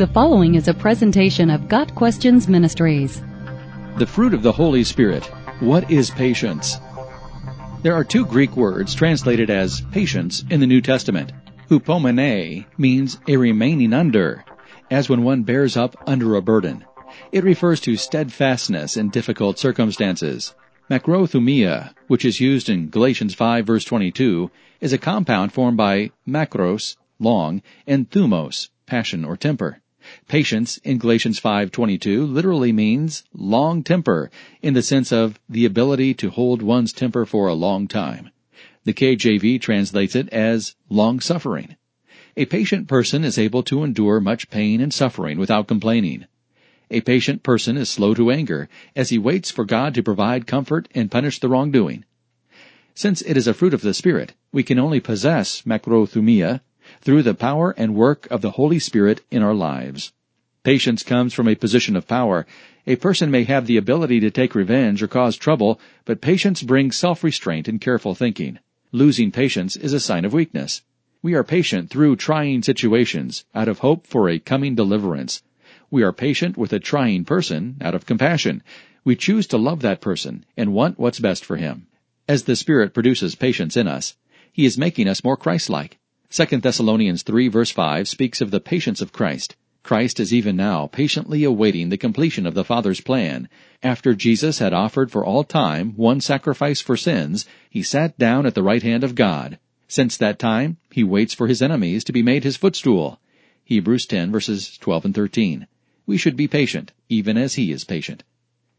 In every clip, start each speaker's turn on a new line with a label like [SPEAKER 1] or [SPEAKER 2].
[SPEAKER 1] The following is a presentation of Got Questions Ministries.
[SPEAKER 2] The fruit of the Holy Spirit. What is patience? There are two Greek words translated as patience in the New Testament. Hupomone means a remaining under, as when one bears up under a burden. It refers to steadfastness in difficult circumstances. Macrothumia, which is used in Galatians 5 verse 22, is a compound formed by macros, long, and thumos, passion or temper. Patience in Galatians 5:22 literally means long temper in the sense of the ability to hold one's temper for a long time. The KJV translates it as long suffering. A patient person is able to endure much pain and suffering without complaining. A patient person is slow to anger as he waits for God to provide comfort and punish the wrongdoing. Since it is a fruit of the Spirit, we can only possess macrothumia through the power and work of the Holy Spirit in our lives. Patience comes from a position of power. A person may have the ability to take revenge or cause trouble, but patience brings self-restraint and careful thinking. Losing patience is a sign of weakness. We are patient through trying situations out of hope for a coming deliverance. We are patient with a trying person out of compassion. We choose to love that person and want what's best for him. As the Spirit produces patience in us, He is making us more Christ-like. 2 Thessalonians 3 verse 5 speaks of the patience of Christ. Christ is even now patiently awaiting the completion of the Father's plan. After Jesus had offered for all time one sacrifice for sins, he sat down at the right hand of God. Since that time, he waits for his enemies to be made his footstool. Hebrews 10 verses 12 and 13. We should be patient, even as he is patient.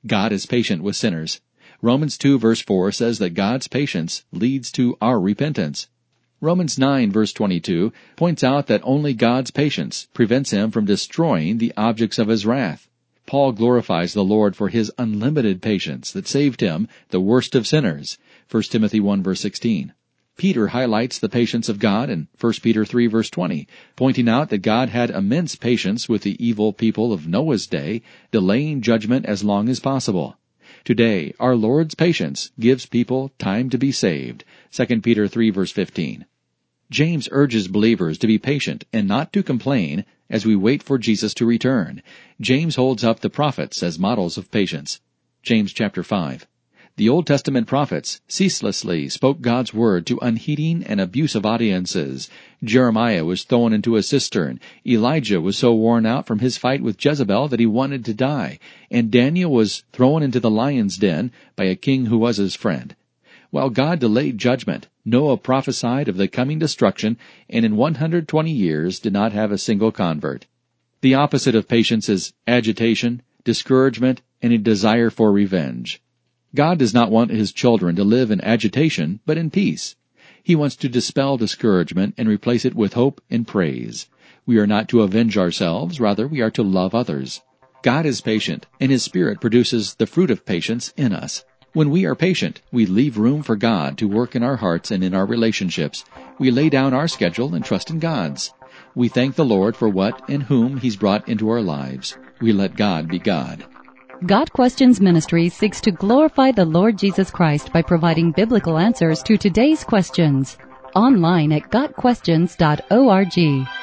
[SPEAKER 2] God is patient with sinners. Romans 2 verse 4 says that God's patience leads to our repentance. Romans 9 verse 22 points out that only God's patience prevents him from destroying the objects of his wrath. Paul glorifies the Lord for his unlimited patience that saved him, the worst of sinners. 1 Timothy 1 verse 16. Peter highlights the patience of God in 1 Peter 3 verse 20, pointing out that God had immense patience with the evil people of Noah's day, delaying judgment as long as possible. Today, our Lord's patience gives people time to be saved. 2 Peter 3 verse 15. James urges believers to be patient and not to complain as we wait for Jesus to return. James holds up the prophets as models of patience. James chapter 5. The Old Testament prophets ceaselessly spoke God's word to unheeding and abusive audiences. Jeremiah was thrown into a cistern. Elijah was so worn out from his fight with Jezebel that he wanted to die. And Daniel was thrown into the lion's den by a king who was his friend. While God delayed judgment, Noah prophesied of the coming destruction and in 120 years did not have a single convert. The opposite of patience is agitation, discouragement, and a desire for revenge. God does not want His children to live in agitation, but in peace. He wants to dispel discouragement and replace it with hope and praise. We are not to avenge ourselves, rather we are to love others. God is patient, and His Spirit produces the fruit of patience in us. When we are patient, we leave room for God to work in our hearts and in our relationships. We lay down our schedule and trust in God's. We thank the Lord for what and whom He's brought into our lives. We let God be God.
[SPEAKER 1] Got Questions Ministry seeks to glorify the Lord Jesus Christ by providing biblical answers to today's questions. Online at GotQuestions.org.